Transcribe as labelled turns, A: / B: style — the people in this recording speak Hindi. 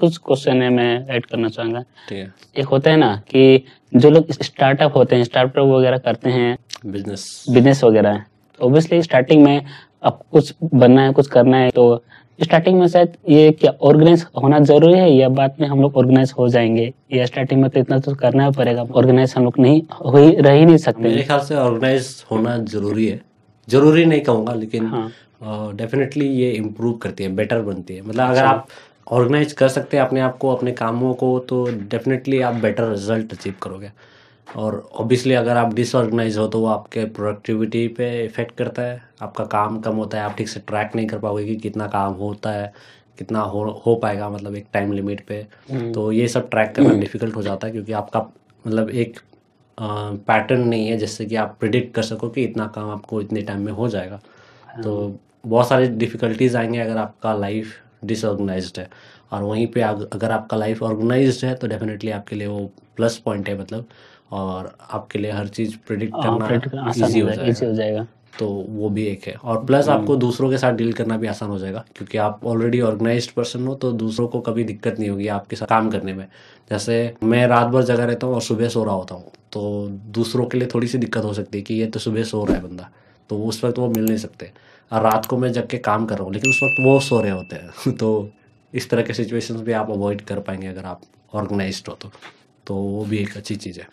A: कुछ क्वेश्चन है मैं ऐड करना चाहूँगा।
B: ठीक है।
A: एक होता है ना कि जो लोग स्टार्टअप होते हैं स्टार्टअप वगैरह करते हैं
B: बिज़नेस
A: बिज़नेस वगैरह ऑब्वियसली स्टार्टिंग में अब कुछ बनना है कुछ करना है तो स्टार्टिंग में शायद ये क्या ऑर्गेनाइज होना ज़रूरी है या बाद में हम लोग ऑर्गेनाइज हो जाएँगे? या स्टार्टिंग में तो इतना तो करना ही पड़ेगा ऑर्गेनाइज हम लोग नहीं हो ही रह ही नहीं सकते।
B: मेरे ख्याल से ऑर्गेनाइज होना ज़रूरी है। ज़रूरी नहीं कहूँगा लेकिन डेफिनेटली हाँ ये इम्प्रूव करती है बेटर बनती है। मतलब अगर आप ऑर्गेनाइज कर सकते हैं अपने आप को अपने कामों को तो डेफिनेटली आप बेटर रिज़ल्ट अचीव करोगे। और ऑब्वियसली अगर आप डिसऑर्गेनाइज हो तो वो आपके प्रोडक्टिविटी पे इफ़ेक्ट करता है। आपका काम कम होता है आप ठीक से ट्रैक नहीं कर पाओगे कि कितना काम होता है कितना हो हो पाएगा मतलब एक टाइम लिमिट पे। तो ये सब ट्रैक करना डिफ़िकल्ट हो जाता है क्योंकि आपका मतलब एक पैटर्न नहीं है जिससे कि आप प्रिडिक्ट कर सको कि इतना काम आपको इतने टाइम में हो जाएगा। तो बहुत सारी डिफ़िकल्टीज आएँगे अगर आपका लाइफ डिसऑर्गेनाइज्ड है। और वहीं पे अग- अगर आपका लाइफ ऑर्गेनाइज्ड है तो डेफिनेटली आपके लिए वो प्लस पॉइंट है मतलब। और आपके लिए हर चीज़ प्रिडिक्ट
A: हाँ,
B: करना ईजी
A: हो जाएगा हो
B: तो वो भी एक है। और प्लस आपको दूसरों के साथ डील करना भी आसान हो जाएगा क्योंकि आप ऑलरेडी ऑर्गेनाइज पर्सन हो तो दूसरों को कभी दिक्कत नहीं होगी आपके साथ काम करने में। जैसे मैं रात भर जगह रहता हूँ और सुबह सो रहा होता हूँ तो दूसरों के लिए थोड़ी सी दिक्कत हो सकती है कि ये तो सुबह सो रहा है बंदा। तो उस वक्त वो मिल नहीं सकते। और रात को मैं जग के काम कर रहा हूँ, लेकिन उस वक्त वो सो रहे होते हैं। तो इस तरह के सिचुएशंस भी आप अवॉइड कर पाएँगे अगर आप ऑर्गेनाइज्ड हो तो। तो वो भी एक अच्छी चीज़ है।